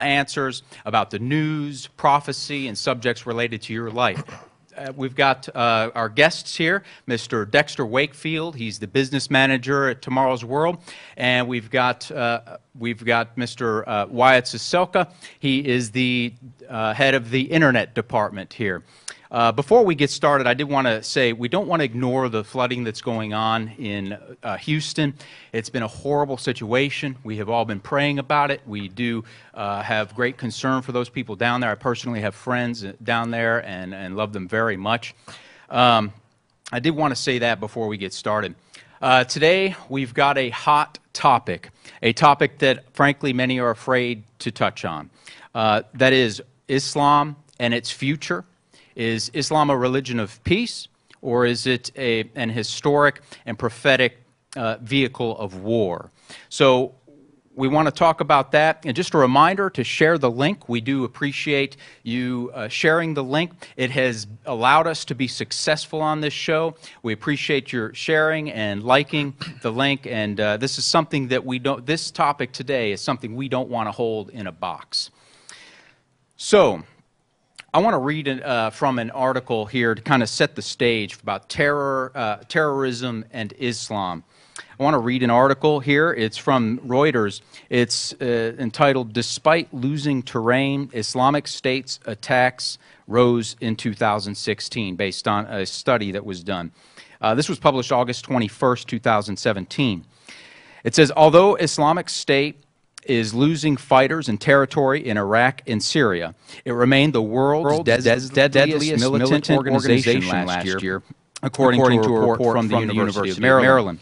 answers about the news, prophecy, and subjects related to your life. Uh, we've got uh, our guests here, Mr. Dexter Wakefield. He's the business manager at Tomorrow's World, and we've got uh, we've got Mr. Uh, Wyatt Ciesielka. He is the uh, head of the internet department here. Uh, before we get started, I did want to say we don't want to ignore the flooding that's going on in uh, Houston. It's been a horrible situation. We have all been praying about it. We do uh, have great concern for those people down there. I personally have friends uh, down there and, and love them very much. Um, I did want to say that before we get started. Uh, today, we've got a hot topic, a topic that, frankly, many are afraid to touch on. Uh, that is Islam and its future is Islam a religion of peace, or is it a, an historic and prophetic uh, vehicle of war? So we want to talk about that. And just a reminder to share the link. We do appreciate you uh, sharing the link. It has allowed us to be successful on this show. We appreciate your sharing and liking the link. And uh, this is something that we don't, this topic today is something we don't want to hold in a box. So, I want to read uh, from an article here to kind of set the stage about terror, uh, terrorism and Islam. I want to read an article here. It's from Reuters. It's uh, entitled Despite Losing Terrain, Islamic State's Attacks Rose in 2016, based on a study that was done. Uh, this was published August 21st, 2017. It says Although Islamic State is losing fighters and territory in Iraq and Syria. It remained the world's, world's deadliest, deadliest militant, militant organization, organization last year, year according, according, to a report, from, from, the University, University of Maryland. Maryland.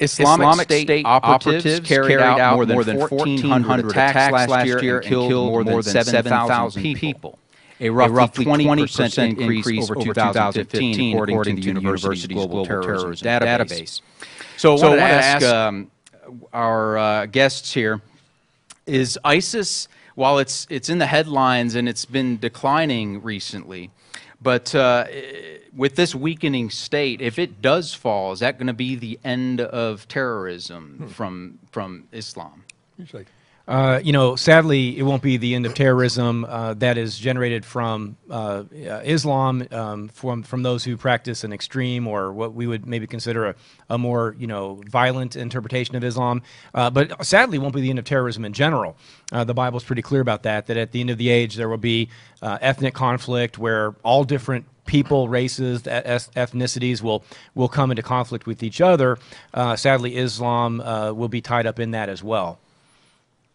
Islamic, Islamic State, State operatives carried, carried out more than 1,400 attacks last year and killed more than 7,000 people. A roughly, a roughly 20% increase over 2015, according, to the University's Global Terrorism Database. So, so I want to ask um, our uh, guests here is ISIS, while it's, it's in the headlines and it's been declining recently, but uh, with this weakening state, if it does fall, is that going to be the end of terrorism hmm. from, from Islam? Uh, you know, sadly, it won't be the end of terrorism uh, that is generated from uh, Islam, um, from from those who practice an extreme or what we would maybe consider a, a more you know violent interpretation of Islam. Uh, but sadly, it won't be the end of terrorism in general. Uh, the Bible is pretty clear about that. That at the end of the age, there will be ethnic conflict where all different people, races, ethnicities will will come into conflict with each other. sadly, Islam will be tied up in that as well.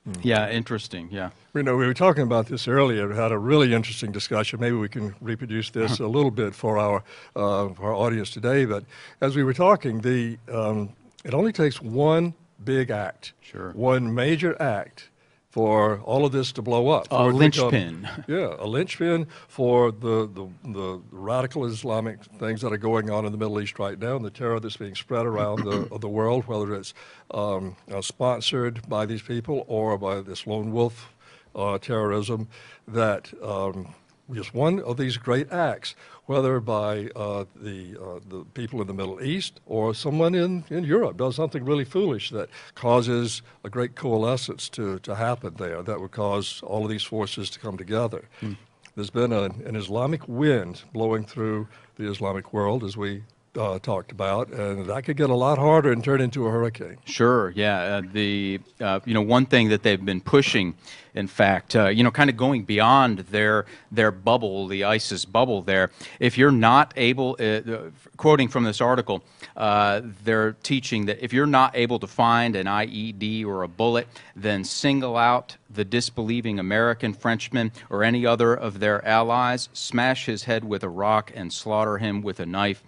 Mm. Yeah, interesting. Yeah. You know, we were talking about this earlier. We had a really interesting discussion. Maybe we can reproduce this a little bit for our uh, for our audience today. But as we were talking, the um, it only takes one big act, sure, one major act for all of this to blow up. A linchpin. yeah, a linchpin for the, the, the, radical Islamic things that are going on in the Middle East right now and the terror that's being spread around the, the world, whether it's um, uh, sponsored by these people or by this lone wolf uh, terrorism, that um, just one of these great acts whether by uh, the, uh, the people in the Middle East or someone in, in Europe does something really foolish that causes a great coalescence to, to happen there that would cause all of these forces to come together. Mm. There's been a, an Islamic wind blowing through the Islamic world, as we uh, talked about, and that could get a lot harder and turn into a hurricane. Sure, yeah. Uh, the uh, you know one thing that they've been pushing, in fact, uh, you know, kind of going beyond their their bubble, the ISIS bubble. There, if you're not able, uh, quoting from this article, uh, they're teaching that if you're not able to find an IED or a bullet, then single out the disbelieving American, Frenchman, or any other of their allies, smash his head with a rock, and slaughter him with a knife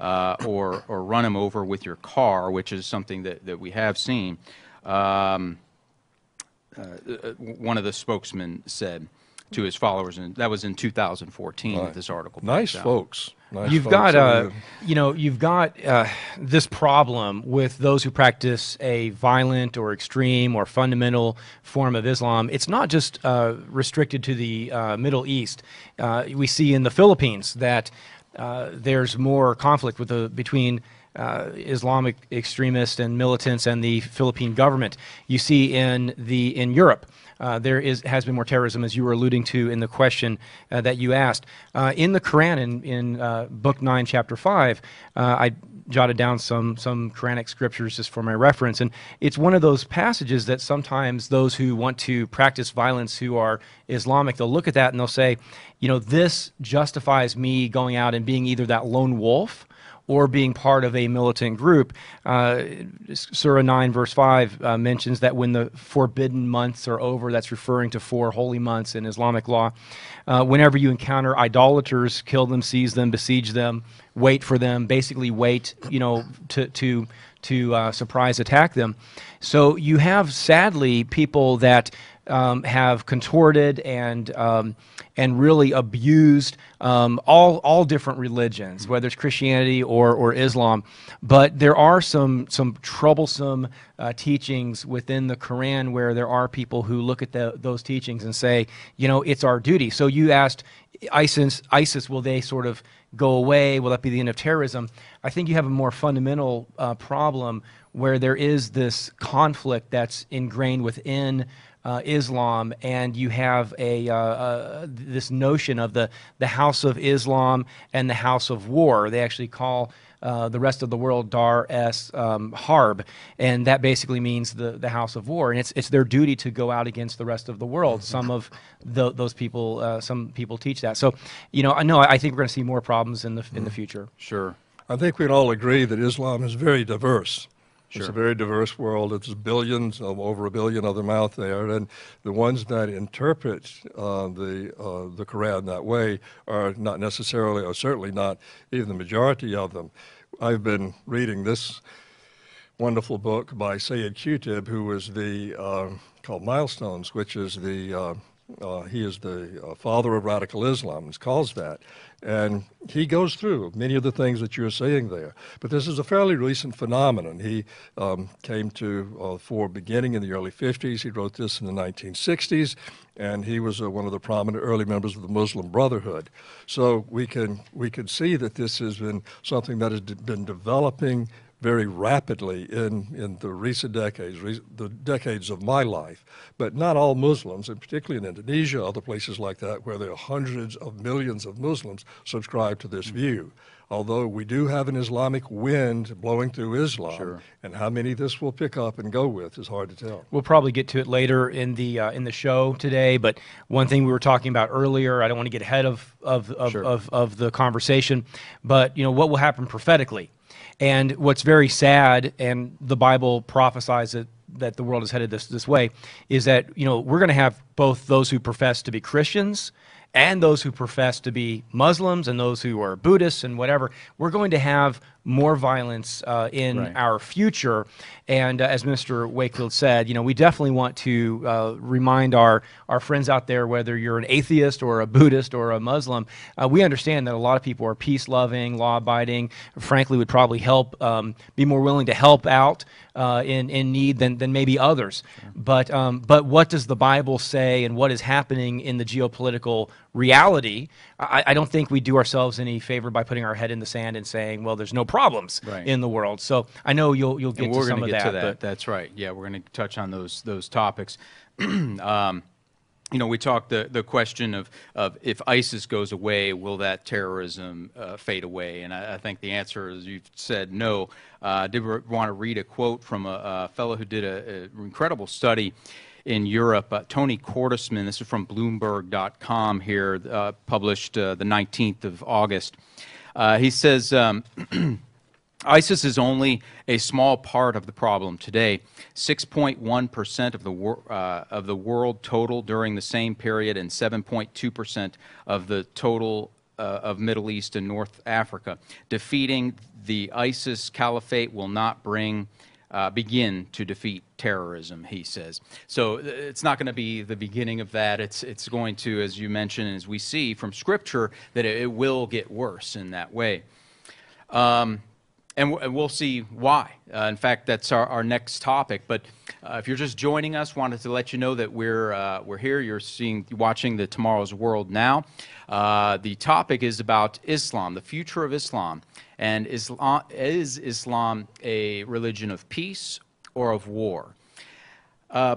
uh, or, or run them over with your car, which is something that, that we have seen. Um, uh, uh one of the spokesmen said to his followers, and that was in 2014 right. this article. Nice folks. Nice you've folks. got, uh, you know, you've got uh, this problem with those who practice a violent or extreme or fundamental form of Islam. It's not just uh, restricted to the uh, Middle East. Uh, we see in the Philippines that uh, there's more conflict with the, between uh, Islamic extremists and militants and the Philippine government. You see in the in Europe. Uh, there is has been more terrorism, as you were alluding to in the question uh, that you asked. Uh, in the Quran, in, in uh, Book 9, Chapter 5, uh, I jotted down some, some Quranic scriptures just for my reference. And it's one of those passages that sometimes those who want to practice violence who are Islamic, they'll look at that and they'll say, you know, this justifies me going out and being either that lone wolf or being part of a militant group. Uh, Surah 9, verse 5 uh, mentions that when the forbidden months are over, that's referring to four holy months in Islamic law. Uh, whenever you encounter idolaters, kill them, seize them, besiege them, wait for them, basically wait, you know, to, to, to uh, surprise attack them. So you have, sadly, people that um, have contorted and um, and really abused um, all all different religions, whether it's Christianity or or Islam. But there are some some troublesome uh, teachings within the Quran where there are people who look at the, those teachings and say, you know, it's our duty. So you asked ISIS, ISIS, will they sort of go away? Will that be the end of terrorism? I think you have a more fundamental uh, problem where there is this conflict that's ingrained within uh, Islam, and you have a uh, uh, this notion of the the House of Islam and the House of War. They actually call. Uh, the rest of the world Dar es um, Harb, and that basically means the, the house of war, and it's it's their duty to go out against the rest of the world. Some of the, those people, uh, some people teach that. So, you know, I know I think we're going to see more problems in the in the future. Sure. I think we'd all agree that Islam is very diverse. It's a very diverse world. It's billions, of, over a billion of them out there, and the ones that interpret uh, the uh, the Quran that way are not necessarily, or certainly not even the majority of them. I've been reading this wonderful book by Sayyid Qutb, who was the uh, called Milestones, which is the uh, he is the uh, father of radical Islam. He calls that, and he goes through many of the things that you're saying there. But this is a fairly recent phenomenon. He um, came to uh, for beginning in the early 50s. He wrote this in the 1960s, and he was uh, one of the prominent early members of the Muslim Brotherhood. So we can we can see that this has been something that has been developing very rapidly in, in the recent decades, re- the decades of my life. But not all Muslims, and particularly in Indonesia, other places like that, where there are hundreds of millions of Muslims, subscribe to this view. Although we do have an Islamic wind blowing through Islam, Sure. and how many this will pick up and go with is hard to tell. We'll probably get to it later in the uh, in the show today. But one thing we were talking about earlier, I don't want to get ahead of of of, Sure. of, of the conversation, but you know what will happen prophetically, and what's very sad, and the Bible prophesies that the world is headed this this way, is that you know we're going to have both those who profess to be Christians and those who profess to be Muslims and those who are Buddhists and whatever. We're going to have more violence uh, in Right. our future. And uh, as Mr. Wakefield said, you know, we definitely want to uh, remind our, our friends out there, whether you're an atheist or a Buddhist or a Muslim, uh, we understand that a lot of people are peace loving, law abiding, frankly, would probably help, um, be more willing to help out uh, in, in need than, than maybe others. But, um, but what does the Bible say and what is happening in the geopolitical reality? I, I don't think we do ourselves any favor by putting our head in the sand and saying, well, there's no problems Right. in the world. So I know you'll, you'll get and to some of that. to that. but- That's right. Yeah, we're going to touch on those those topics. um, you know, we talked the the question of of if ISIS goes away, will that terrorism uh, fade away? And I, I think the answer is you've said no. Uh, I did want to read a quote from a, a fellow who did an incredible study in Europe, uh, Tony Cordesman. This is from Bloomberg.com here, uh, published uh, the 19th of August. Uh, he says. Um, ISIS is only a small part of the problem today. 6.1% of the wor- uh, of the world total during the same period, and 7.2% of the total uh, of Middle East and North Africa. Defeating the ISIS caliphate will not bring. Uh, begin to defeat terrorism, he says. So uh, it's not going to be the beginning of that. It's it's going to, as you mentioned, as we see from Scripture, that it, it will get worse in that way. Um, and, and we'll see why. Uh, in fact, that's our, our next topic. But uh, if you're just joining us, wanted to let you know that we're uh, we're here. You're seeing, watching the Tomorrow's World now. Uh, the topic is about Islam, the future of Islam, and Islam is Islam a religion of peace or of war? Uh,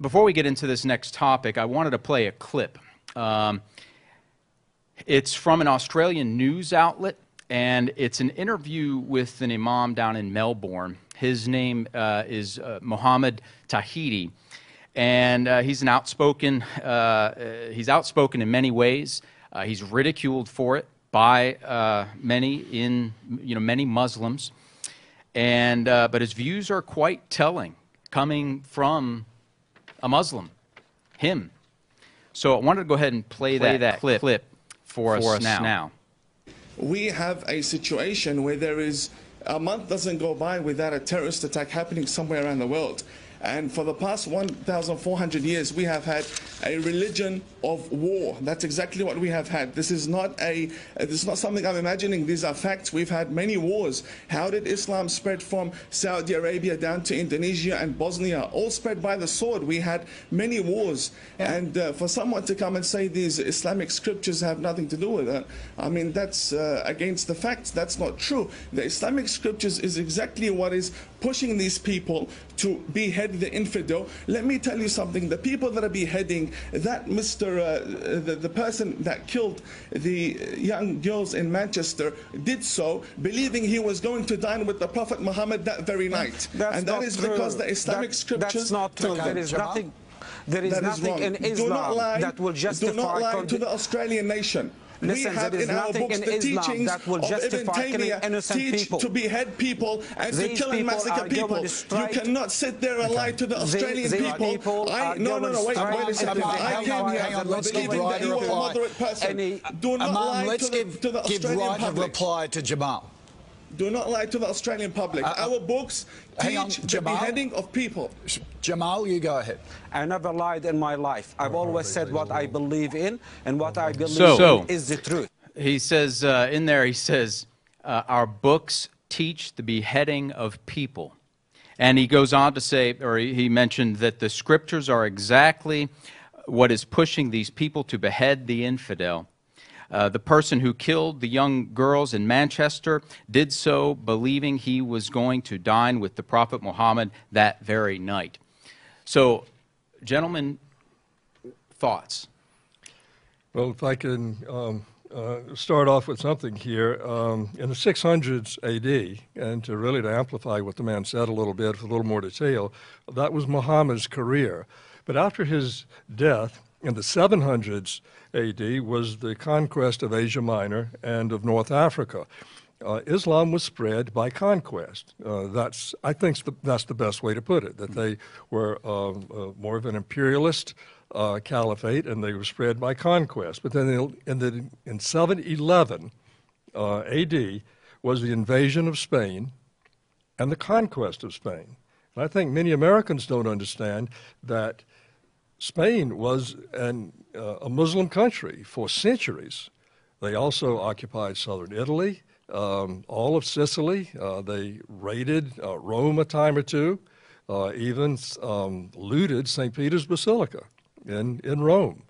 before we get into this next topic, I wanted to play a clip. Um, it's from an Australian news outlet, and it's an interview with an imam down in Melbourne. His name uh, is uh, Mohammed Tawhidi, and uh, he's an outspoken. Uh, uh, he's outspoken in many ways. Uh, he's ridiculed for it by uh, many in you know many Muslims, and uh, but his views are quite telling, coming from a Muslim, him. So I wanted to go ahead and play, Play that, that clip, clip for, for us, us now. now. we have a situation where there is a month doesn't go by without a terrorist attack happening somewhere around the world. And for the past 1,400 years, we have had a religion of war. That's exactly what we have had. This is not a. This is not something I'm imagining. These are facts. We've had many wars. How did Islam spread from Saudi Arabia down to Indonesia and Bosnia? All spread by the sword. We had many wars. And uh, for someone to come and say these Islamic scriptures have nothing to do with it, I mean that's uh, against the facts. That's not true. The Islamic scriptures is exactly what is pushing these people to behead the infidel. Let me tell you something. The people that are beheading that Mr. Uh, the, the person that killed the young girls in Manchester did so believing he was going to dine with the Prophet Muhammad that very night. That's and that is true. because the Islamic That- scriptures That's not true. There is nothing. There is That is nothing wrong. in do not Islam lie, that will justify. Do not lie to the Australian nation. Listen, we have in our books in the Islam teachings that will of Ibn justify Taymiyyah innocent teach people. to behead people and to kill and people massacre people. You cannot sit there and lie to the Australian these people. people I, no, no, no, wait, wait a second. I came here hang on, let's believing give that you are a moderate person. Do not lie let's to the, give, to the give right of public. reply to Jamal. Do not lie to the Australian public. Uh, uh, Our books hang on, teach the Jamal? beheading of people. Jamal, you go ahead. I never lied in my life. I've always said what I believe in, and what I believe So- So- in is the truth. He says uh, in there, he says, uh, our books teach the beheading of people. And he goes on to say, or he he mentioned that the scriptures are exactly what is pushing these people to behead the infidel. Uh, the person who killed the young girls in Manchester did so believing he was going to dine with the Prophet Muhammad that very night. So, gentlemen, thoughts? Well, if I can um, uh, start off with something here, um, in the 600s AD, and to really to amplify what the man said a little bit with a little more detail, that was Muhammad's career. But after his death in the 700s AD was the conquest of Asia Minor and of North Africa. Uh, Islam was spread by conquest. Uh, that's, I think, the, that's the best way to put it. That they were um, uh, more of an imperialist uh, caliphate, and they were spread by conquest. But then in, in, the, in 711 uh, A.D. was the invasion of Spain and the conquest of Spain. And I think many Americans don't understand that Spain was an, uh, a Muslim country for centuries. They also occupied southern Italy, um, all of Sicily. Uh, they raided uh, Rome a time or two, uh, even um, looted St. Peter's Basilica in, in Rome.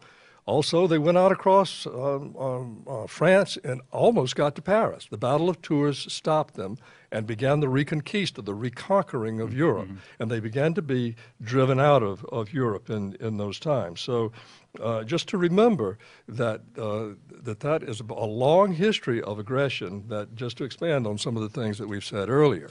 Also, they went out across um, um, uh, France and almost got to Paris. The Battle of Tours stopped them and began the reconquista, the reconquering of Europe. And they began to be driven out of, of Europe in, in those times. So, uh, just to remember that, uh, that that is a long history of aggression, that just to expand on some of the things that we've said earlier.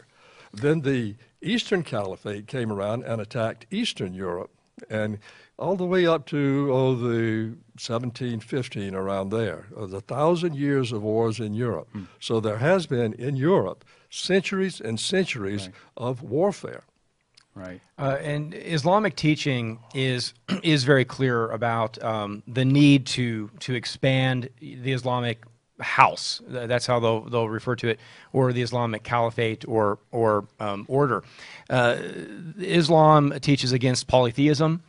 Then the Eastern Caliphate came around and attacked Eastern Europe, and all the way up to oh the 1715 around there, uh, the thousand years of wars in Europe. So there has been in Europe centuries and centuries of warfare. Right. Uh, and Islamic teaching is is very clear about um, the need to to expand the Islamic house. That's how they'll they'll refer to it, or the Islamic caliphate or or um, order. Uh, Islam teaches against polytheism.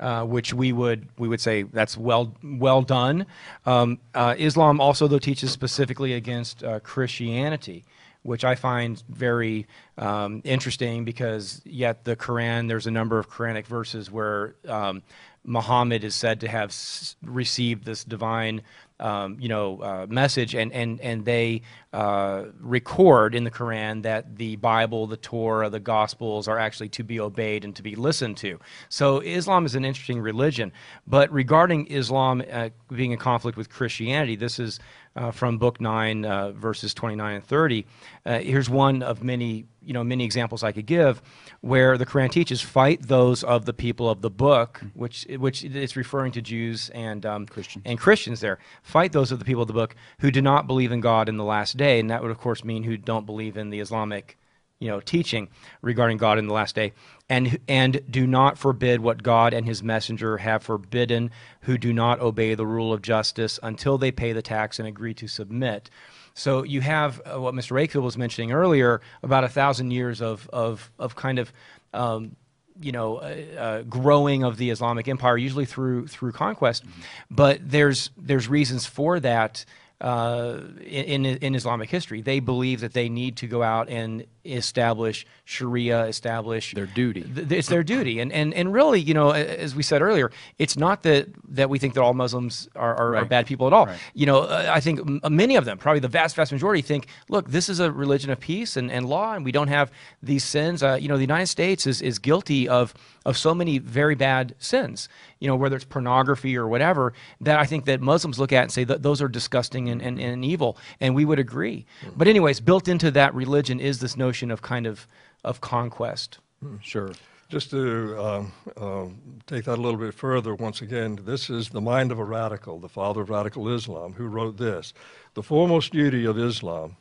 Uh, which we would we would say that's well well done. Um, uh, Islam also though teaches specifically against uh, Christianity, which I find very um, interesting because yet the Quran, there's a number of Quranic verses where um, Muhammad is said to have received this divine, um, you know, uh, message, and and and they uh, record in the Quran that the Bible, the Torah, the Gospels are actually to be obeyed and to be listened to. So Islam is an interesting religion, but regarding Islam uh, being in conflict with Christianity, this is uh, from Book Nine, uh, verses 29 and 30. Uh, here's one of many, you know, many examples I could give, where the Quran teaches, "Fight those of the people of the book," which which it's referring to Jews and um, Christians. and Christians. There, fight those of the people of the book who do not believe in God in the last day, and that would of course mean who don't believe in the Islamic you know, teaching regarding God in the last day, and and do not forbid what God and His messenger have forbidden, who do not obey the rule of justice until they pay the tax and agree to submit. So you have uh, what Mr. Wakefield was mentioning earlier about a thousand years of of of kind of. Um, you know, uh, uh, growing of the Islamic Empire, usually through through conquest, but there's there's reasons for that uh, in, in Islamic history. They believe that they need to go out and establish Sharia, establish Their duty. th- it's their duty, and and and really, you know, as we said earlier, it's not that that we think that all Muslims are, are, are bad people at all. Right. You know, uh, I think m- many of them, probably the vast vast majority, think, look, this is a religion of peace and, and law, and we don't have these sins. Uh, you know, the United States is is guilty of of so many very bad sins. You know, whether it's pornography or whatever, that I think that Muslims look at and say that those are disgusting and, and, and evil, and we would agree. But anyways, built into that religion is this notion of kind of of conquest. Sure. Just to um, um, take that a little bit further, once again, this is the mind of a radical, the father of radical Islam, who wrote this The foremost duty of Islam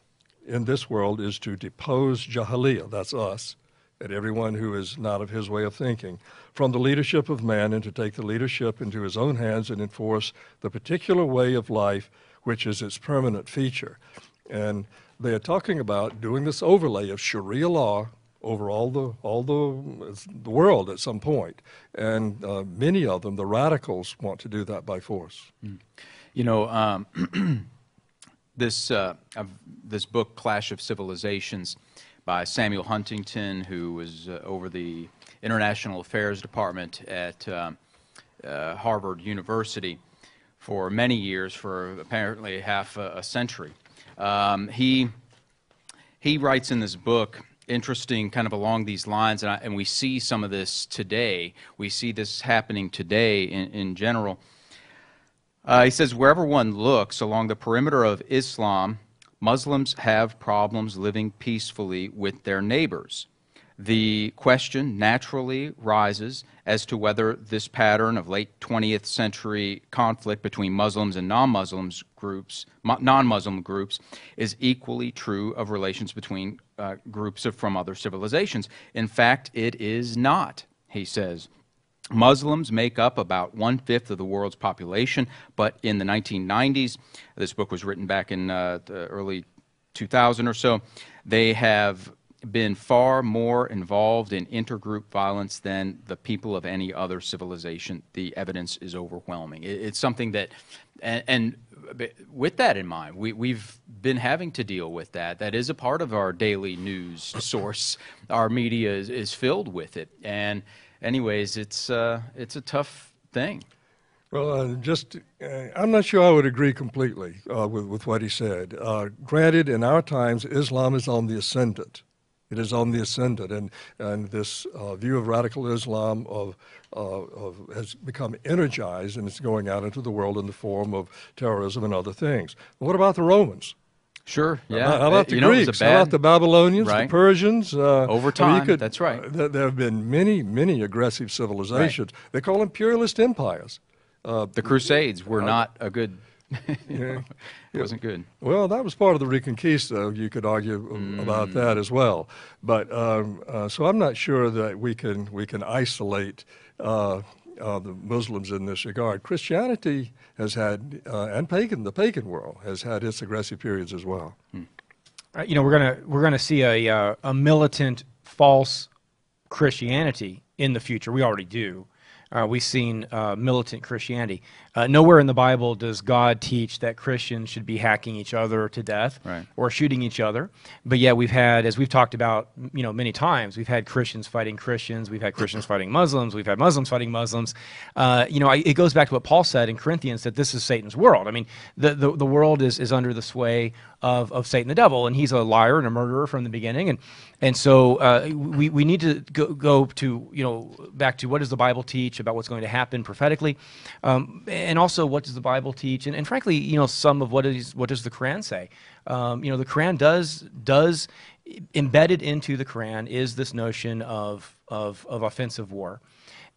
in this world is to depose Jahiliyyah, that's us, and everyone who is not of his way of thinking, from the leadership of man and to take the leadership into his own hands and enforce the particular way of life which is its permanent feature. And they are talking about doing this overlay of Sharia law over all the all the, the world at some point, and uh, many of them, the radicals, want to do that by force. You know, um, this uh, this book, Clash of Civilizations, by Samuel Huntington, who was uh, over the International Affairs Department at um, uh, Harvard University for many years, for apparently half a, a century. Um, he he writes in this book interesting kind of along these lines and, I, and we see some of this today we see this happening today in, in general uh, he says wherever one looks along the perimeter of islam muslims have problems living peacefully with their neighbors the question naturally rises as to whether this pattern of late 20th century conflict between Muslims and non-Muslims groups, non-Muslim groups, is equally true of relations between uh, groups of, from other civilizations. In fact, it is not, he says. Muslims make up about one fifth of the world's population, but in the 1990s, this book was written back in uh, the early 2000 or so, they have been far more involved in intergroup violence than the people of any other civilization. The evidence is overwhelming. It, it's something that, and, and with that in mind, we, we've been having to deal with that. That is a part of our daily news source. Our media is, is filled with it. And, anyways, it's, uh, it's a tough thing. Well, uh, just, uh, I'm not sure I would agree completely uh, with, with what he said. Uh, granted, in our times, Islam is on the ascendant. It is on the ascendant, and, and this uh, view of radical Islam of, uh, of, has become energized, and it's going out into the world in the form of terrorism and other things. What about the Romans? Sure. Yeah. How about the you know, it was a Greeks? How about the Babylonians, Right. the Persians? Uh, Over I mean, you time, could- that's right. uh, there, have been many, many aggressive civilizations. They call them imperialist empires. Uh, The Crusades were not a good. yeah. it wasn't good. Well, that was part of the Reconquista. You could argue Mm. about that as well. But um, uh, so I'm not sure that we can we can isolate uh, uh, the Muslims in this regard. Christianity has had, uh, and pagan, the pagan world has had its aggressive periods as well. Uh, you know, we're gonna we're gonna see a uh, a militant false Christianity in the future. We already do. uh, we've seen uh, militant Christianity. Uh, nowhere in the Bible does God teach that Christians should be hacking each other to death Right. or shooting each other. But yet we've had, as we've talked about, you know, many times, we've had Christians fighting Christians, we've had Christians fighting Muslims, we've had Muslims fighting Muslims. Uh, you know, I, it goes back to what Paul said in Corinthians that this is Satan's world. I mean, the the, the world is is under the sway of, of Satan the devil, and he's a liar and a murderer from the beginning. And and so uh, we we need to go, go to you know back to what does the Bible teach about what's going to happen prophetically, um, and also what does the Bible teach, and, and frankly, you know, some of what is what does the Quran say. Um, you know, the Quran does does embedded into the Quran is this notion of of, of offensive war.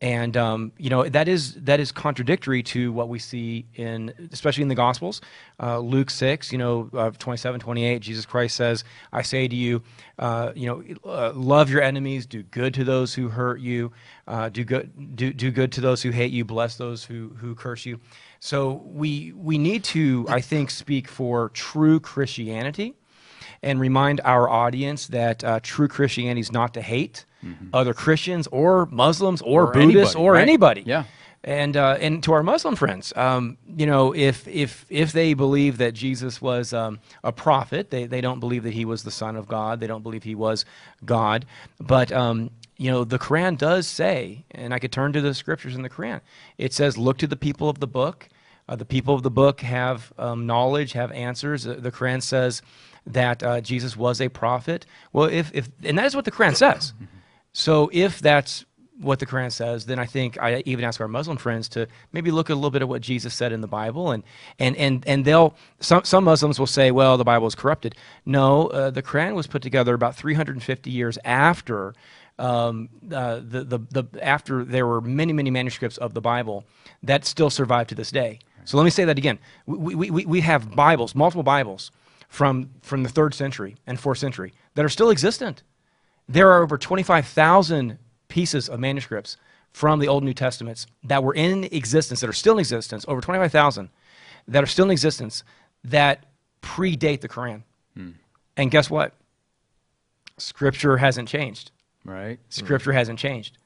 And um, you know that is that is contradictory to what we see in, especially in the Gospels. Uh, Luke six, you know, uh, 27, 28, Jesus Christ says, "I say to you, uh, you know, uh, love your enemies, do good to those who hurt you, uh, do good do, do good to those who hate you, bless those who who curse you." So we we need to, I think, speak for true Christianity and remind our audience that uh, true Christianity is not to hate other Christians or Muslims or, Or Buddhists anybody, or right? anybody. Yeah. And uh, and to our Muslim friends, um, you know, if if if they believe that Jesus was um, a prophet, they they don't believe that he was the Son of God. They don't believe he was God. But um, you know, the Quran does say, and I could turn to the scriptures in the Quran. It says, "Look to the people of the book." Uh, the people of the book have um, knowledge, have answers. Uh, the Quran says that uh, Jesus was a prophet. Well, if, if and that is what the Quran says. So if that's what the Quran says, then I think I even ask our Muslim friends to maybe look a little bit at what Jesus said in the Bible, and and and and they'll some some Muslims will say, well, the Bible is corrupted. No, uh, the Quran was put together about 350 years after. Um, uh, the, the, the, after there were many, many manuscripts of the Bible that still survive to this day. So let me say that again. We, we, we- we have Bibles, multiple Bibles from, from the third century and fourth century that are still existent. There are over 25,000 pieces of manuscripts from the Old and New Testaments that were in existence, that are still in existence, over 25,000 that are still in existence that predate the Quran. Hmm. And guess what? Scripture hasn't changed. Right. Scripture hasn't changed.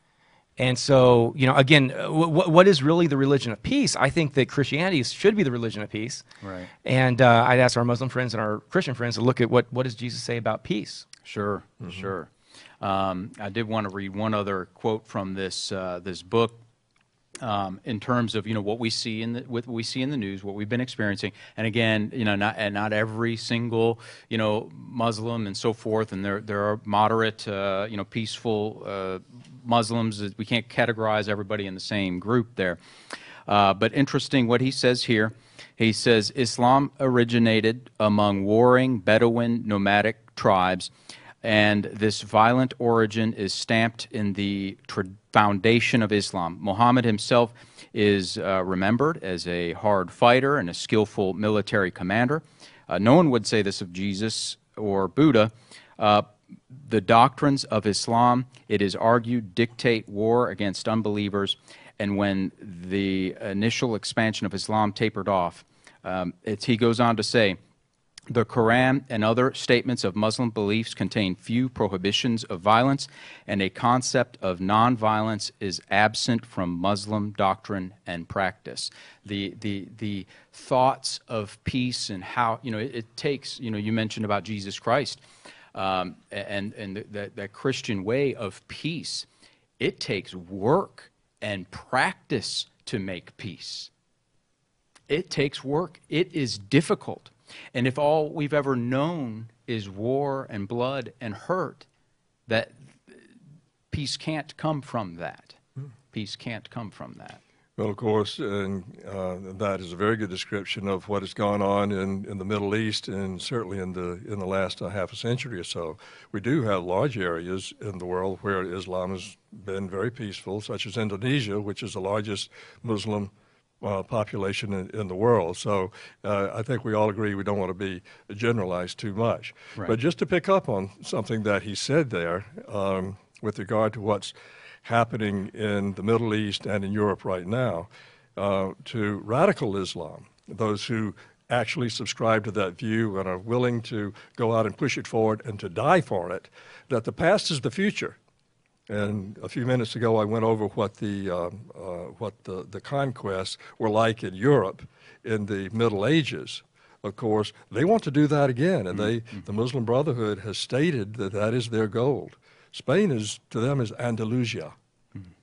And so, you know, again, uh, wh- what is really the religion of peace? I think that Christianity should be the religion of peace. Right. And uh, I'd ask our Muslim friends and our Christian friends to look at what, what does Jesus say about peace? Sure, sure. Um, I did want to read one other quote from this uh, this book. Um, in terms of you know what we see in the what we see in the news, what we've been experiencing, and again, you know, not and not every single you know Muslim and so forth, and there there are moderate, uh, you know, peaceful uh, Muslims. We can't categorize everybody in the same group there. Uh, but interesting what he says here. He says Islam originated among warring Bedouin nomadic tribes, and this violent origin is stamped in the foundation of Islam. Muhammad himself is uh, remembered as a hard fighter and a skillful military commander. Uh, no one would say this of Jesus or Buddha. Uh, the doctrines of Islam, it is argued, dictate war against unbelievers. And when the initial expansion of Islam tapered off, um, he goes on to say, the Quran and other statements of Muslim beliefs contain few prohibitions of violence, and a concept of nonviolence is absent from Muslim doctrine and practice. The, the, the thoughts of peace and how, you know, it, it takes, you know, you mentioned about Jesus Christ um, and, and the, that Christian way of peace. It takes work and practice to make peace. It takes work. It is difficult. And if all we've ever known is war and blood and hurt, that peace can't come from that. Peace can't come from that. Well, of course, and uh, that is a very good description of what has gone on in, in the Middle East, and certainly in the in the last uh, half a century or so. We do have large areas in the world where Islam has been very peaceful, such as Indonesia, which is the largest Muslim uh, population in, in the world. So uh, I think we all agree we don't want to be generalized too much. Right. But just to pick up on something that he said there um, with regard to what's happening in the Middle East and in Europe right now, uh, to radical Islam, those who actually subscribe to that view and are willing to go out and push it forward and to die for it, that the past is the future And a few minutes ago, I went over what the um, uh, what the, the conquests were like in Europe in the Middle Ages. Of course, they want to do that again, and they the Muslim Brotherhood has stated that that is their goal. Spain is to them is Andalusia.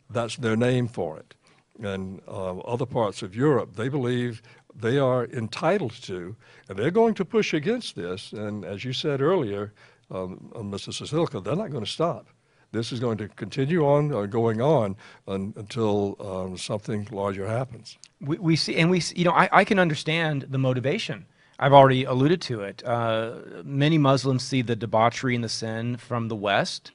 That's their name for it. And uh, other parts of Europe, they believe they are entitled to, and they're going to push against this. And as you said earlier, um, uh, Mr. Ciesielka, they're not going to stop. This is going to continue on, uh, going on un- until um, something larger happens. We, we see, and we, see, you know, I, I can understand the motivation. I've already alluded to it. Uh, many Muslims see the debauchery and the sin from the West,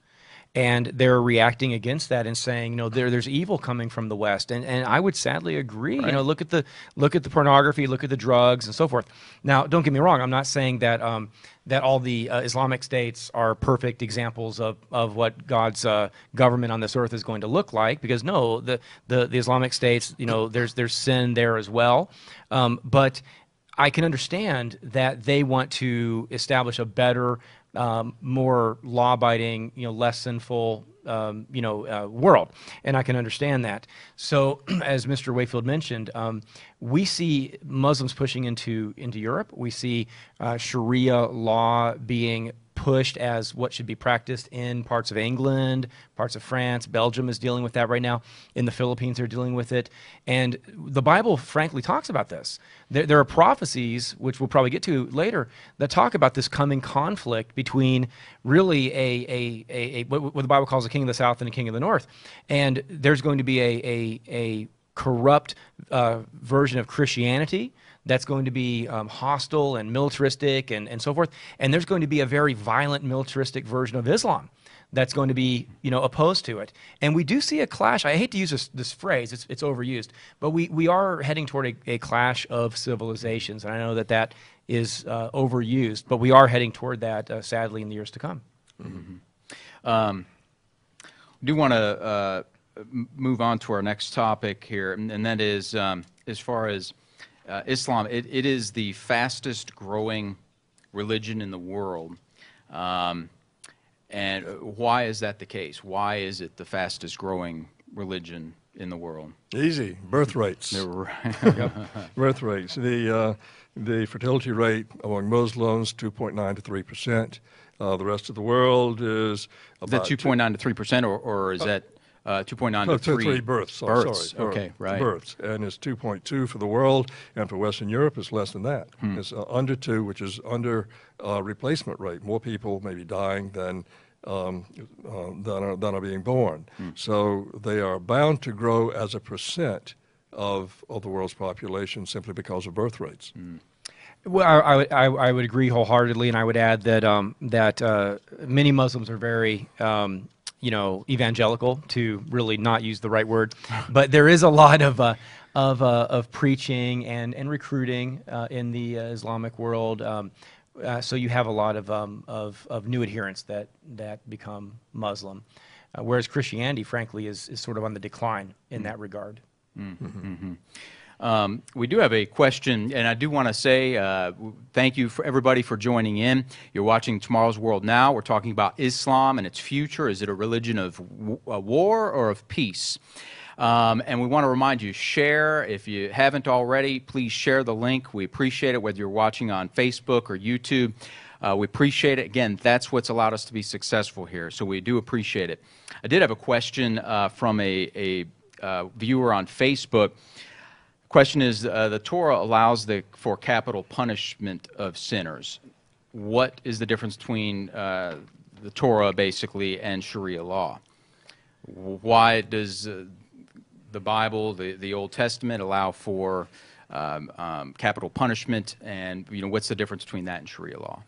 and they're reacting against that and saying, you know, there, there's evil coming from the West. And, and I would sadly agree. You know, look at the look at the pornography, look at the drugs, and so forth. Now, don't get me wrong. I'm not saying that um, that all the uh, Islamic states are perfect examples of, of what God's uh, government on this earth is going to look like, because no, the, the, the Islamic states, you know, there's there's sin there as well. Um, but I can understand that they want to establish a better, um, more law-abiding, you know, less sinful, um, you know, uh, world, and I can understand that. So, as Mr. Wakefield mentioned, um, we see Muslims pushing into into Europe. We see uh, Sharia law being pushed as what should be practiced in parts of England, parts of France. Belgium is dealing with that right now. In the Philippines, they're dealing with it. And the Bible, frankly, talks about this. There, there are prophecies, which we'll probably get to later, that talk about this coming conflict between really a, a, a, a what, the Bible calls a king of the south and a king of the north. And there's going to be a, a, a corrupt uh, version of Christianity that's going to be um, hostile and militaristic and, and so forth. And there's going to be a very violent militaristic version of Islam that's going to be you know opposed to it. And we do see a clash. I hate to use this, this phrase; it's, it's overused, but we, we are heading toward a, a clash of civilizations. And I know that that is uh, overused, but we are heading toward that uh, sadly in the years to come. do want to uh, move on to our next topic here, and, and that is um, as far as uh, Islam. It, it is the fastest growing religion in the world. Um, and uh, why is that the case? Why is it the fastest growing religion in the world? Easy birth rates. Birth rates. The uh, the fertility rate among Muslims 2.9 to 3 percent. Uh, the rest of the world is Is about that 2.9 to 3 percent, or, or is that uh, 2.9 No, to two- 3? three births. oh, Births. Sorry, Okay, birth- right. Births, and it's 2.2 for the world, and for Western Europe, it's less than that. Hmm. It's uh, under two, which is under uh, replacement rate. More people may be dying than um, uh, than are than are being born. Hmm. So they are bound to grow as a percent of of the world's population simply because of birth rates. Hmm. Well, I, I, would- I, I would agree wholeheartedly, and I would add that um, that uh, many Muslims are very, um, you know, evangelical to really not use the right word, but there is a lot of uh, of uh, of preaching and and recruiting uh, in the uh, Islamic world. Um, uh, so you have a lot of um, of of new adherents that that become Muslim, uh, whereas Christianity, frankly, is is sort of on the decline in that regard. Um, we do have a question, and I do want to say uh, thank you for everybody for joining in. You're watching Tomorrow's World Now. We're talking about Islam and its future. Is it a religion of war or of peace? Um, and we want to remind you share. If you haven't already, please share the link. We appreciate it, whether you're watching on Facebook or YouTube. Uh, we appreciate it. Again, that's what's allowed us to be successful here, so we do appreciate it. I did have a question uh, from a, a uh, viewer on Facebook. Question is, uh, the Torah allows the, for capital punishment of sinners. What is the difference between uh, the Torah, basically, and Sharia law? Why does uh, the Bible, the, the Old Testament, allow for um, um, capital punishment, and you know what's the difference between that and Sharia law?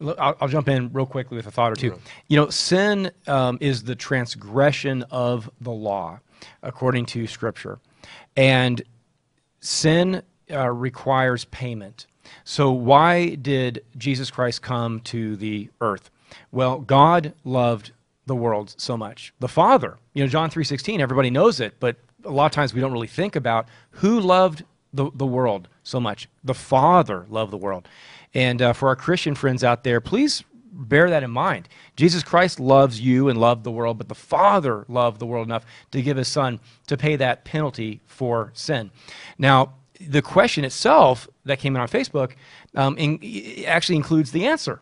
Look, I'll, I'll jump in real quickly with a thought or two. You know, sin um, is the transgression of the law, according to Scripture, and sin uh, requires payment. So, why did Jesus Christ come to the earth? Well, God loved the world so much. The Father, you know, John three sixteen. Everybody knows it, but a lot of times we don't really think about who loved the, the world so much. The Father loved the world. And uh, for our Christian friends out there, please bear that in mind. Jesus Christ loves you and loved the world, but the Father loved the world enough to give his Son to pay that penalty for sin. Now, the question itself that came in on Facebook um, in, actually includes the answer.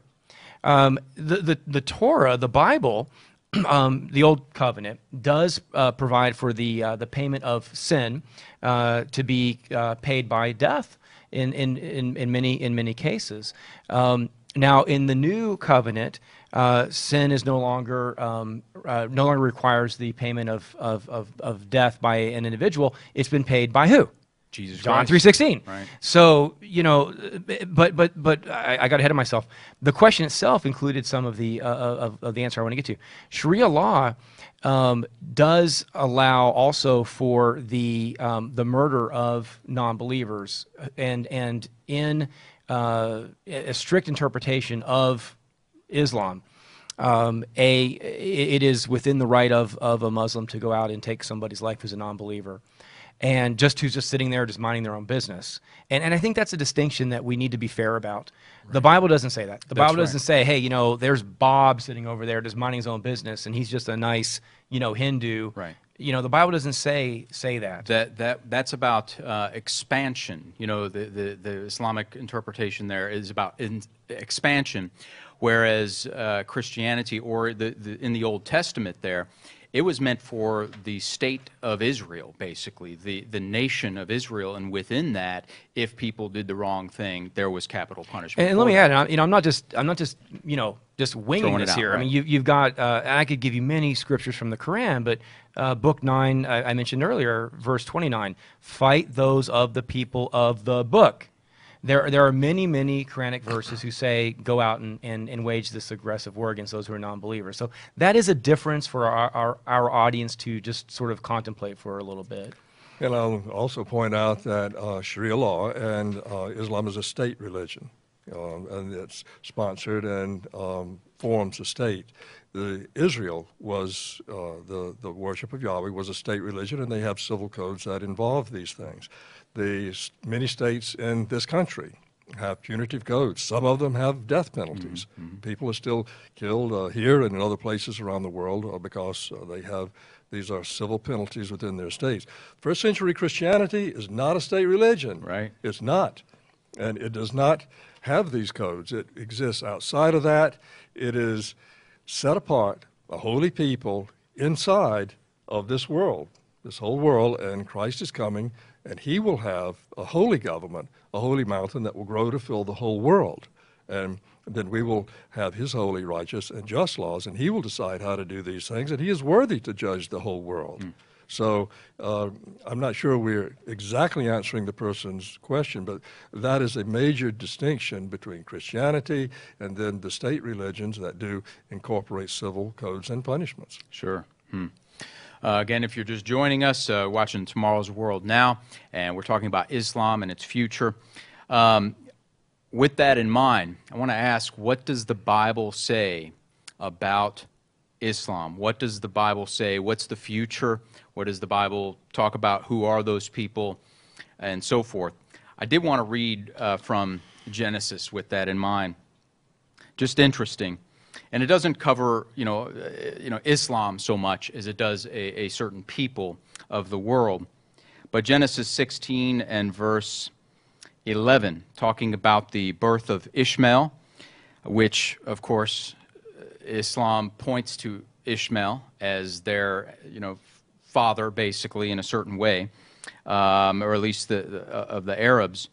Um, the, the, the Torah, the Bible, um, the Old Covenant, does uh, provide for the, uh, the payment of sin uh, to be uh, paid by death in, in, in, in, many, in many cases. Um, now, in the New Covenant, uh, sin is no longer um, uh, no longer requires the payment of, of, of, of death by an individual. It's been paid by who? Jesus John Christ. three sixteen. Right. So you know, but but but I, I got ahead of myself. The question itself included some of the uh, of, of the answer I want to get to. Sharia law um, does allow also for the um, the murder of non-believers, and and in uh, a strict interpretation of Islam. Um, a it is within the right of, of a Muslim to go out and take somebody's life who's a non-believer and just who's just sitting there just minding their own business. And, and I think that's a distinction that we need to be fair about. The Bible doesn't say that. The Bible doesn't say, hey, you know, there's Bob sitting over there just minding his own business and he's just a nice, you know, Hindu. Right. You know, the Bible doesn't say say that. That, that, that's about uh, expansion. You know, the, the, the Islamic interpretation there is about in, expansion, whereas uh, Christianity or the, the, in the Old Testament there, it was meant for the state of Israel, basically, the, the nation of Israel. And within that, if people did the wrong thing, there was capital punishment. And, and let me add, you know, I'm not just, I'm not just, you know, just winging Throwing it this out, here. I mean, you, you've got, uh, I could give you many scriptures from the Quran, but uh, book nine, I, I mentioned earlier, verse 29, fight those of the people of the book. There, there are many, many Quranic verses who say, go out and, and, and wage this aggressive war against those who are non believers. So that is a difference for our, our, our audience to just sort of contemplate for a little bit. And I'll also point out that uh, Sharia law and uh, Islam is a state religion, um, and it's sponsored and um, forms a state. The Israel was uh, the the worship of Yahweh was a state religion, and they have civil codes that involve these things. The many states in this country have punitive codes. Some of them have death penalties. People are still killed uh, here and in other places around the world uh, because uh, they have these are civil penalties within their states. First century Christianity is not a state religion. Right. It's not. And it does not have these codes. It exists outside of that. It is set apart, a holy people inside of this world, this whole world, and Christ is coming, and he will have a holy government, a holy mountain that will grow to fill the whole world. And then we will have his holy, righteous, and just laws, and he will decide how to do these things, and he is worthy to judge the whole world. Hmm. So uh, I'm not sure we're exactly answering the person's question, but that is a major distinction between Christianity and then the state religions that do incorporate civil codes and punishments. Sure. Hmm. Uh, again, if you're just joining us, uh, watching Tomorrow's World Now, and we're talking about Islam and its future. Um, with that in mind, I want to ask what does the Bible say about Islam? What does the Bible say? What's the future? What does the Bible talk about? Who are those people? And so forth. I did want to read uh, from Genesis with that in mind just interesting. And it doesn't cover, you know, uh, you know, Islam so much as it does a, a certain people of the world. But Genesis 16 and verse 11, talking about the birth of Ishmael, which, of course, Islam points to Ishmael as their, you know, father, basically, in a certain way, um, or at least the, the, of the Arabs.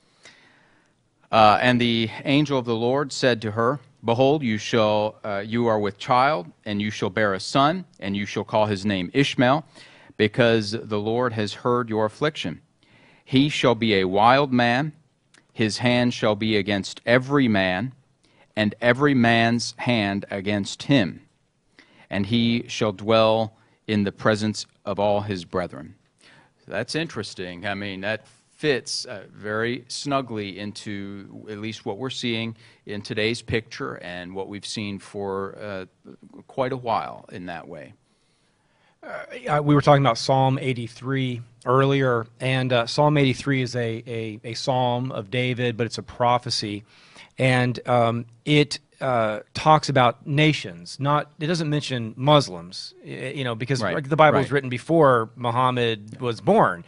Uh, and the angel of the Lord said to her, Behold, you shall uh, you are with child, and you shall bear a son, and you shall call his name Ishmael, because the Lord has heard your affliction. He shall be a wild man; his hand shall be against every man, and every man's hand against him, and he shall dwell in the presence of all his brethren. That's interesting. I mean, that fits uh, very snugly into at least what we're seeing in today's picture and what we've seen for uh, quite a while in that way. uh, we were talking about Psalm 83 earlier, and uh, Psalm 83 is a, a, a psalm of David, but it's a prophecy. And um, it uh, talks about nations. Not it doesn't mention Muslims. You know, because Right, like, the Bible was written before Muhammad was born.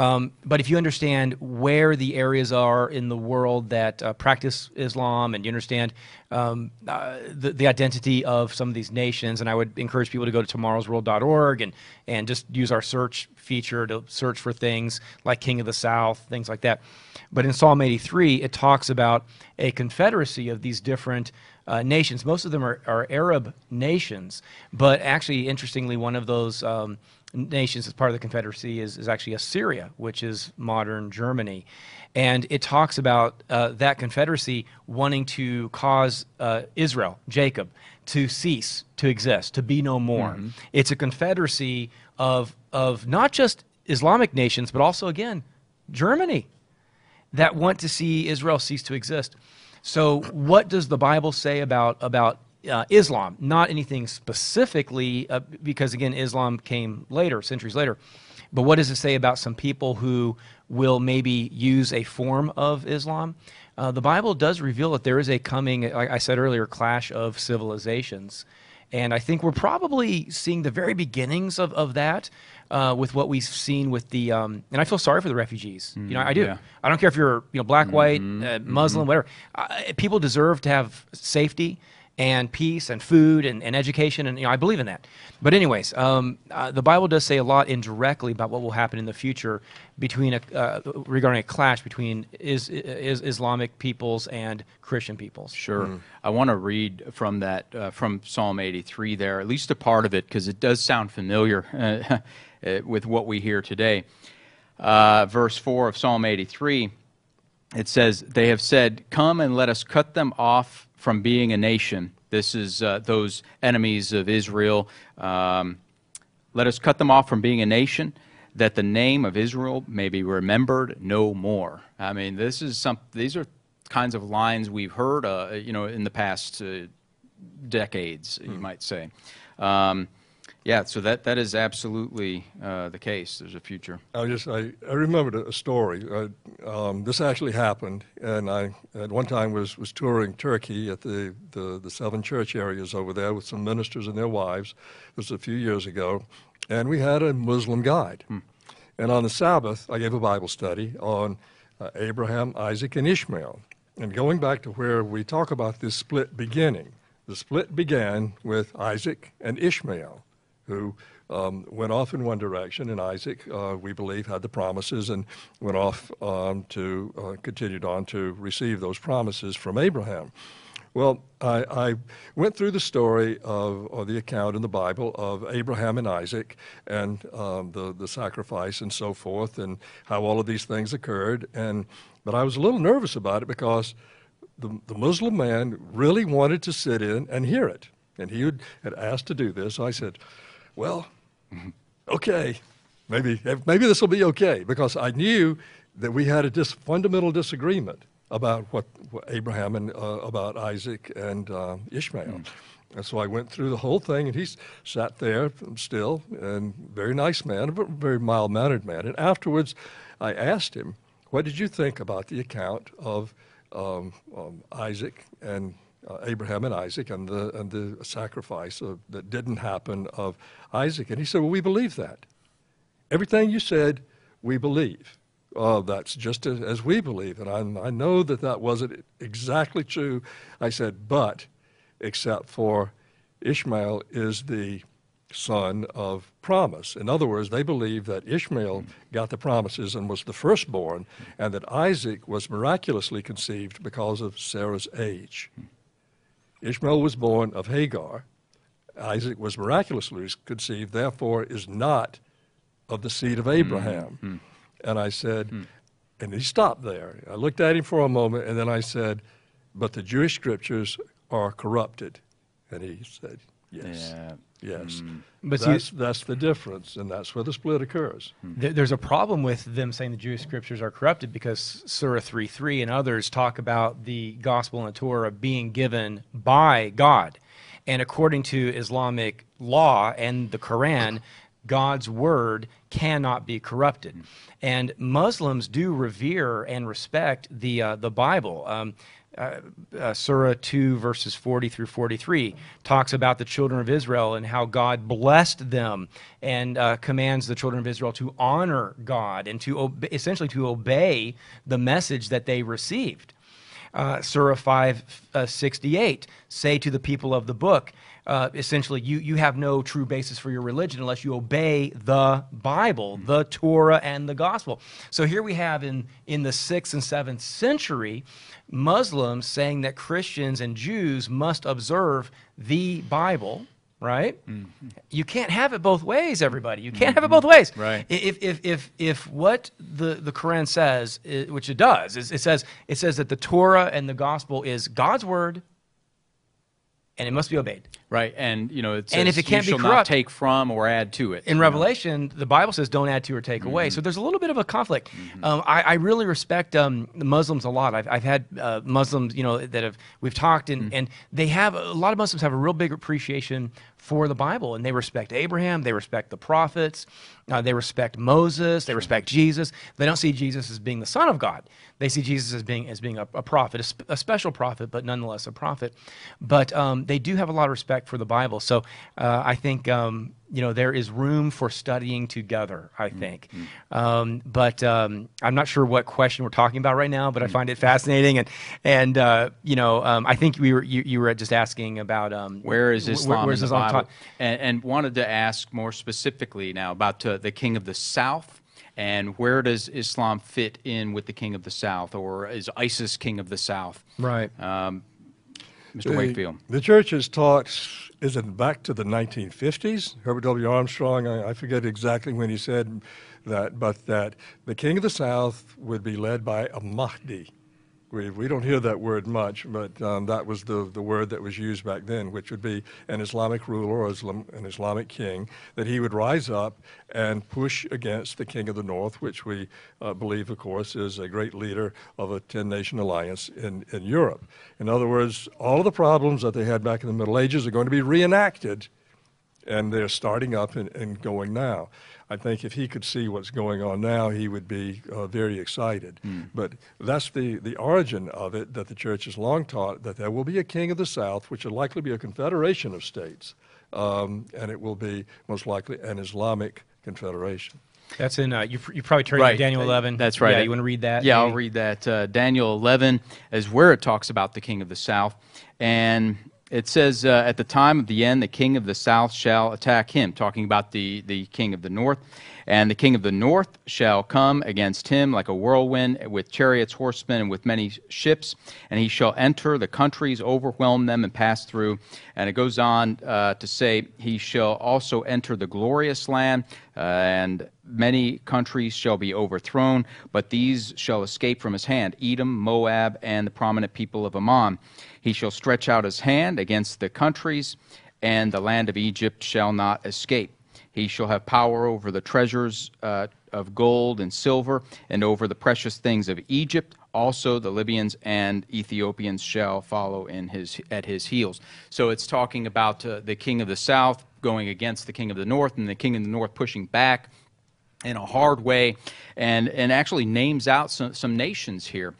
Um, but if you understand where the areas are in the world that uh, practice Islam, and you understand um, uh, the, the identity of some of these nations, and I would encourage people to go to tomorrowsworld.org and and just use our search feature to search for things like King of the South, things like that. But in Psalm 83, it talks about a confederacy of these different uh, nations. Most of them are, are Arab nations, but actually, interestingly, one of those um, nations as part of the confederacy is, is actually Assyria, which is modern Germany. And it talks about uh, that confederacy wanting to cause uh, Israel, Jacob, to cease to exist, to be no more. It's a confederacy of, of not just Islamic nations, but also, again, Germany that want to see Israel cease to exist. So, what does the Bible say about about uh, Islam? Not anything specifically, uh, because again, Islam came later, centuries later. But what does it say about some people who will maybe use a form of Islam? Uh, the Bible does reveal that there is a coming, like I said earlier, clash of civilizations. And I think we're probably seeing the very beginnings of, of that uh, with what we've seen with the, um, and I feel sorry for the refugees. you know, I do. yeah. I don't care if you're, you know, black, white, uh, Muslim, whatever. Uh, people deserve to have safety and peace and food and, and education, and you know, I believe in that. But anyways, um, uh, the Bible does say a lot indirectly about what will happen in the future between a, uh, regarding a clash between is, is Islamic peoples and Christian peoples. Sure. I want to read from that, uh, from Psalm 83 there, at least a part of it, because it does sound familiar uh, uh, with what we hear today. Uh, verse 4 of Psalm 83, it says, They have said, Come and let us cut them off from being a nation. This is uh, those enemies of Israel. Um, let us cut them off from being a nation, that the name of Israel may be remembered no more. I mean, this is some. These are kinds of lines we've heard, uh, you know, in the past uh, decades, you might say. Um, yeah, so that that is absolutely uh, the case. There's a future. I just I, I remembered a, story. Uh, um, this actually happened, and I at one time was, was touring Turkey at the, the, the seven church areas over there with some ministers and their wives. It was a few years ago, and we had a Muslim guide. And on the Sabbath, I gave a Bible study on uh, Abraham, Isaac, and Ishmael. And going back to where we talk about this split beginning, the split began with Isaac and Ishmael who um, went off in one direction, and Isaac, uh, we believe, had the promises and went off um, to, uh, continued on to receive those promises from Abraham. Well, I, I went through the story of, or the account in the Bible of Abraham and Isaac and um, the, the sacrifice and so forth, and how all of these things occurred. And, but I was a little nervous about it because the, the Muslim man really wanted to sit in and hear it. And he had, had asked to do this. I said, Well, okay, maybe, maybe this will be okay, because I knew that we had a dis- fundamental disagreement about what, what Abraham and uh, about Isaac and uh, Ishmael. And so I went through the whole thing, and he sat there still, and very nice man, a very mild mannered man. And afterwards, I asked him, What did you think about the account of um, um, Isaac and uh, Abraham and Isaac and the, and the sacrifice of, that didn't happen of Isaac? And he said, Well, we believe that. Everything you said, we believe. Oh, that's just as, we believe. And I, I know that that wasn't exactly true. I said, but except for Ishmael is the son of promise. In other words, they believe that Ishmael got the promises and was the firstborn, and that Isaac was miraculously conceived because of Sarah's age. Ishmael was born of Hagar. Isaac was miraculously conceived, therefore, is not of the seed of hmm. Abraham. Hmm. And I said, hmm. and he stopped there. I looked at him for a moment, and then I said, but the Jewish scriptures are corrupted. And he said, yes. Yeah. Yes. But see- that's, that's the difference, and that's where the split occurs. There- There's a problem with them saying the Jewish scriptures are corrupted because Surah 3.3 and others talk about the gospel and the Torah being given by God. And according to Islamic law and the Quran, God's word cannot be corrupted. And Muslims do revere and respect the, uh, the Bible. Um, uh, uh, Surah 2, verses 40 through 43, talks about the children of Israel and how God blessed them and uh, commands the children of Israel to honor God and to ob- essentially to obey the message that they received. Uh, Surah 5, uh, 68, say to the people of the book, uh, essentially, you, you have no true basis for your religion unless you obey the Bible, mm-hmm. the Torah, and the gospel. So here we have in, in the 6th and 7th century, Muslims saying that Christians and Jews must observe the Bible, right? Mm-hmm. You can't have it both ways, everybody. You can't have it mm-hmm. both ways. Right. If, if, if, if what the, the Quran says, which it does, is it says, it says that the Torah and the gospel is God's word and it must be obeyed. Right, and you know, it says, And if it can't be you not corrupt- take from or add to it. in you know. Revelation, the Bible says, "Don't add to or take away." So there's a little bit of a conflict. Um, I, I really respect um, the Muslims a lot. I've, I've had uh, Muslims, you know, that have we've talked, and, and they have a lot of Muslims have a real big appreciation for the Bible, and they respect Abraham, they respect the prophets, uh, they respect Moses, they respect Jesus. They don't see Jesus as being the Son of God. They see Jesus as being as being a, a prophet, a, sp- a special prophet, but nonetheless a prophet. But um, they do have a lot of respect for the Bible. So uh, I think um, you know there is room for studying together. I think, um, but um, I'm not sure what question we're talking about right now. But I find it fascinating, and and uh, you know um, I think we were you, you were just asking about um, Where is Islam the Islam taught? And, and wanted to ask more specifically now about uh, the king of the south, and where does Islam fit in with the king of the south, or is ISIS king of the south? Right. Um, Mr. The- Wakefield. The church has taught, is it back to the 1950s? Herbert W. Armstrong, I, I forget exactly when he said that, but that the king of the south would be led by a Mahdi. We, we don't hear that word much, but um, that was the, the word that was used back then, which would be an Islamic ruler or Islam, an Islamic king, that he would rise up and push against the king of the north, which we uh, believe, of course, is a great leader of a 10 nation alliance in, in Europe. In other words, all of the problems that they had back in the Middle Ages are going to be reenacted and they're starting up and, and going now. I think if he could see what's going on now, he would be uh, very excited. But that's the, the origin of it that the church has long taught that there will be a king of the south, which will likely be a confederation of states, um, and it will be most likely an Islamic confederation. That's in uh, you. You probably turned Right. to Daniel 11. That's right. Yeah, you want to read that? Yeah, I'll read that. Uh, Daniel 11 is where it talks about the king of the south. And it says, uh, At the time of the end, the king of the south shall attack him, talking about the, the king of the north. And the king of the north shall come against him like a whirlwind with chariots, horsemen, and with many ships. And he shall enter the countries, overwhelm them, and pass through. And it goes on uh, to say, He shall also enter the glorious land, uh, and many countries shall be overthrown, but these shall escape from his hand Edom, Moab, and the prominent people of Ammon. He shall stretch out his hand against the countries, and the land of Egypt shall not escape. He shall have power over the treasures uh, of gold and silver, and over the precious things of Egypt. Also, the Libyans and Ethiopians shall follow in his at his heels. So it's talking about uh, the king of the south going against the king of the north, and the king of the north pushing back in a hard way, and and actually names out some, some nations here.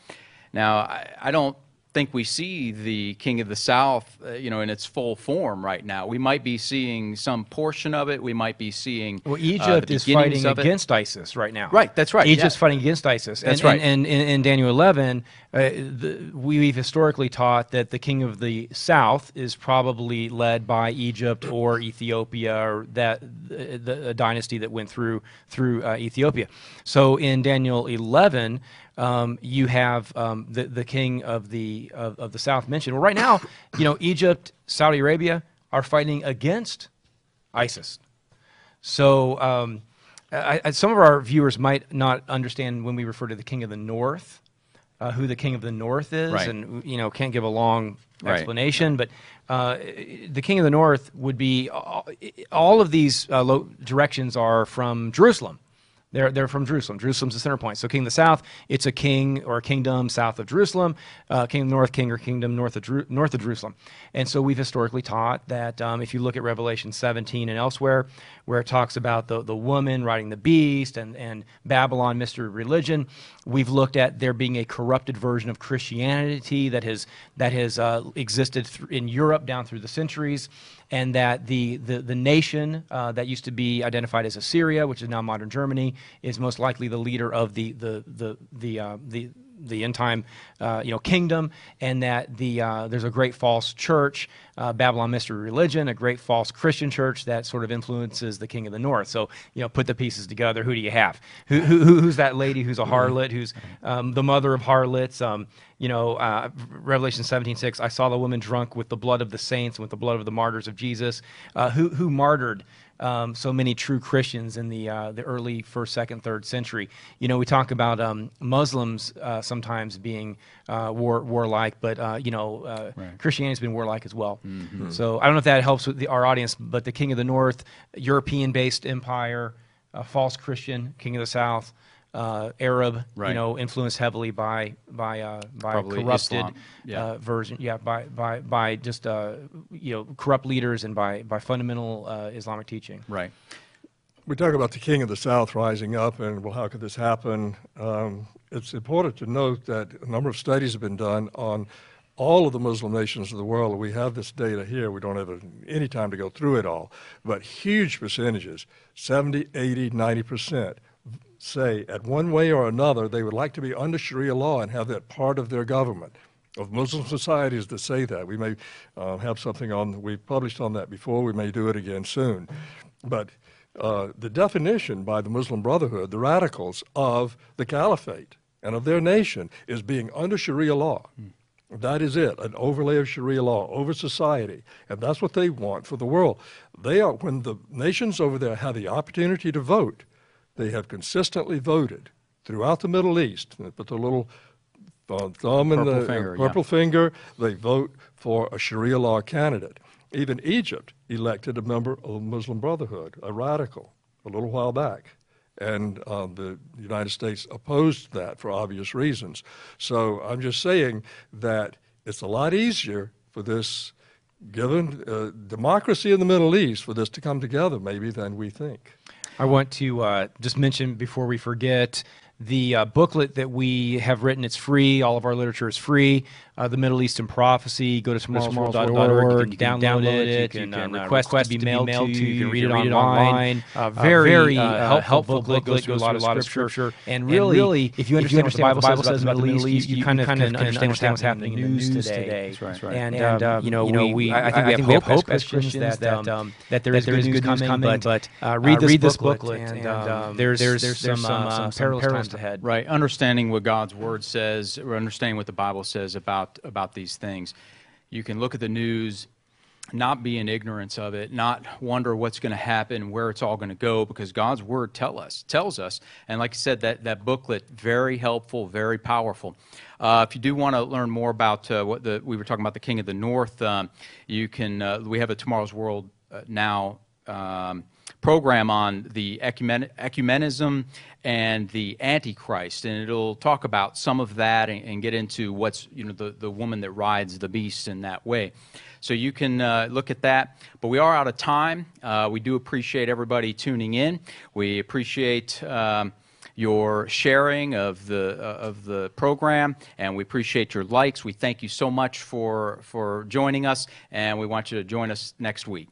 Now, I, I don't think we see the King of the South, uh, you know, in its full form right now. We might be seeing some portion of it. We might be seeing Well, uh, Egypt the is fighting against ISIS right now. Right, that's right, Egypt's yeah. fighting against ISIS. That's and, right. And, in Daniel 11, uh, the, we've historically taught that the king of the south is probably led by Egypt or Ethiopia or that the, the a dynasty that went through through uh, Ethiopia. So in Daniel 11. Um, you have um, the the king of the of, of the south mentioned. Well, right now, you know, Egypt, Saudi Arabia are fighting against ISIS. So um, I, I, some of our viewers might not understand when we refer to the King of the North, uh, who the King of the North is, Right. and you know can't give a long Right. explanation. But uh, the King of the North would be all, all of these uh, lo- directions are from Jerusalem. They're, they're from Jerusalem. Jerusalem's the center point. So king of the south, it's a king or a kingdom south of Jerusalem. Uh, king of the north, king or kingdom north of, north of Jerusalem. And so we've historically taught that um, if you look at Revelation 17 and elsewhere, where it talks about the, the woman riding the beast and, and Babylon, mystery religion, we've looked at there being a corrupted version of Christianity that has, that has uh, existed thr- in Europe down through the centuries and that the, the, the nation uh, that used to be identified as Assyria, which is now modern Germany, is most likely the leader of the, the, the, the, uh, the, the end time uh, you know, kingdom, and that the, uh, there's a great false church, uh, Babylon Mystery Religion, a great false Christian church that sort of influences the king of the north. So, you know, put the pieces together. Who do you have? Who, who, who's that lady who's a harlot, who's um, the mother of harlots? Um, you know, uh, Revelation 17:6. I saw the woman drunk with the blood of the saints, and with the blood of the martyrs of Jesus, uh, who who martyred um, so many true Christians in the uh, the early first, second, third century. You know, we talk about um, Muslims uh, sometimes being uh, war warlike, but uh, you know, uh, Christianity's been warlike as well. So I don't know if that helps with the, our audience, but the King of the North, European-based empire, uh, false Christian, King of the South. Uh, Arab, you know, influenced heavily by by uh, by Probably corrupted yeah. uh, version, yeah, by by by just uh, you know corrupt leaders and by by fundamental uh, Islamic teaching. Right. We talk about the king of the south rising up, and well, how could this happen? Um, it's important to note that a number of studies have been done on all of the Muslim nations of the world. We have this data here. We don't have any time to go through it all, but huge percentages 70, 80, 90 percent say at one way or another they would like to be under Sharia law and have that part of their government. Of Muslim societies that say that. We may uh, have something on, we've published on that before, we may do it again soon. But uh, the definition by the Muslim Brotherhood, the radicals of the caliphate and of their nation, is being under Sharia law. That is it, an overlay of Sharia law over society. And that's what they want for the world. They are, when the nations over there have the opportunity to vote, they have consistently voted throughout the Middle East. Put the little uh, thumb in Purple the uh, finger, yeah. purple finger, they vote for a Sharia law candidate. Even Egypt elected a member of the Muslim Brotherhood, a radical, a little while back. And uh, the United States opposed that for obvious reasons. So I'm just saying that it's a lot easier for this, given uh, democracy in the Middle East, for this to come together maybe than we think. I want to uh, just mention before we forget the uh, booklet that we have written. It's free. All of our literature is free. Uh, the Middle East in Prophecy. Go to tomorrowsworld.org. You can download it. You can uh, request to be mailed to you. You can read it online. Uh, very uh, helpful booklet. Goes through a lot of scripture. And really, if you understand what the Bible says about the Middle East, you kind of understand what's happening in the news today. That's right. That's right. And, um, you know, we, I think we have hope as Christians that, um, that there is good news coming, but uh, read this booklet, and um, there's, there's some, uh, some perilous times ahead. Right. Understanding what God's word says, or understanding what the Bible says about about these things. You can look at the news, not be in ignorance of it, not wonder what's going to happen, where it's all going to go, because God's word tell us tells us. And like I said, that that booklet very helpful, very powerful. Uh, if you do want to learn more about uh, what the we were talking about, the King of the North, um, you can. Uh, we have a Tomorrow's World uh, now. Um, program on the ecumen- ecumenism and the antichrist and it'll talk about some of that and, and get into what's you know the, the woman that rides the beast in that way so you can uh, look at that but we are out of time uh, we do appreciate everybody tuning in we appreciate um, your sharing of the uh, of the program, and we appreciate your likes. We thank you so much for for joining us, and we want you to join us next week.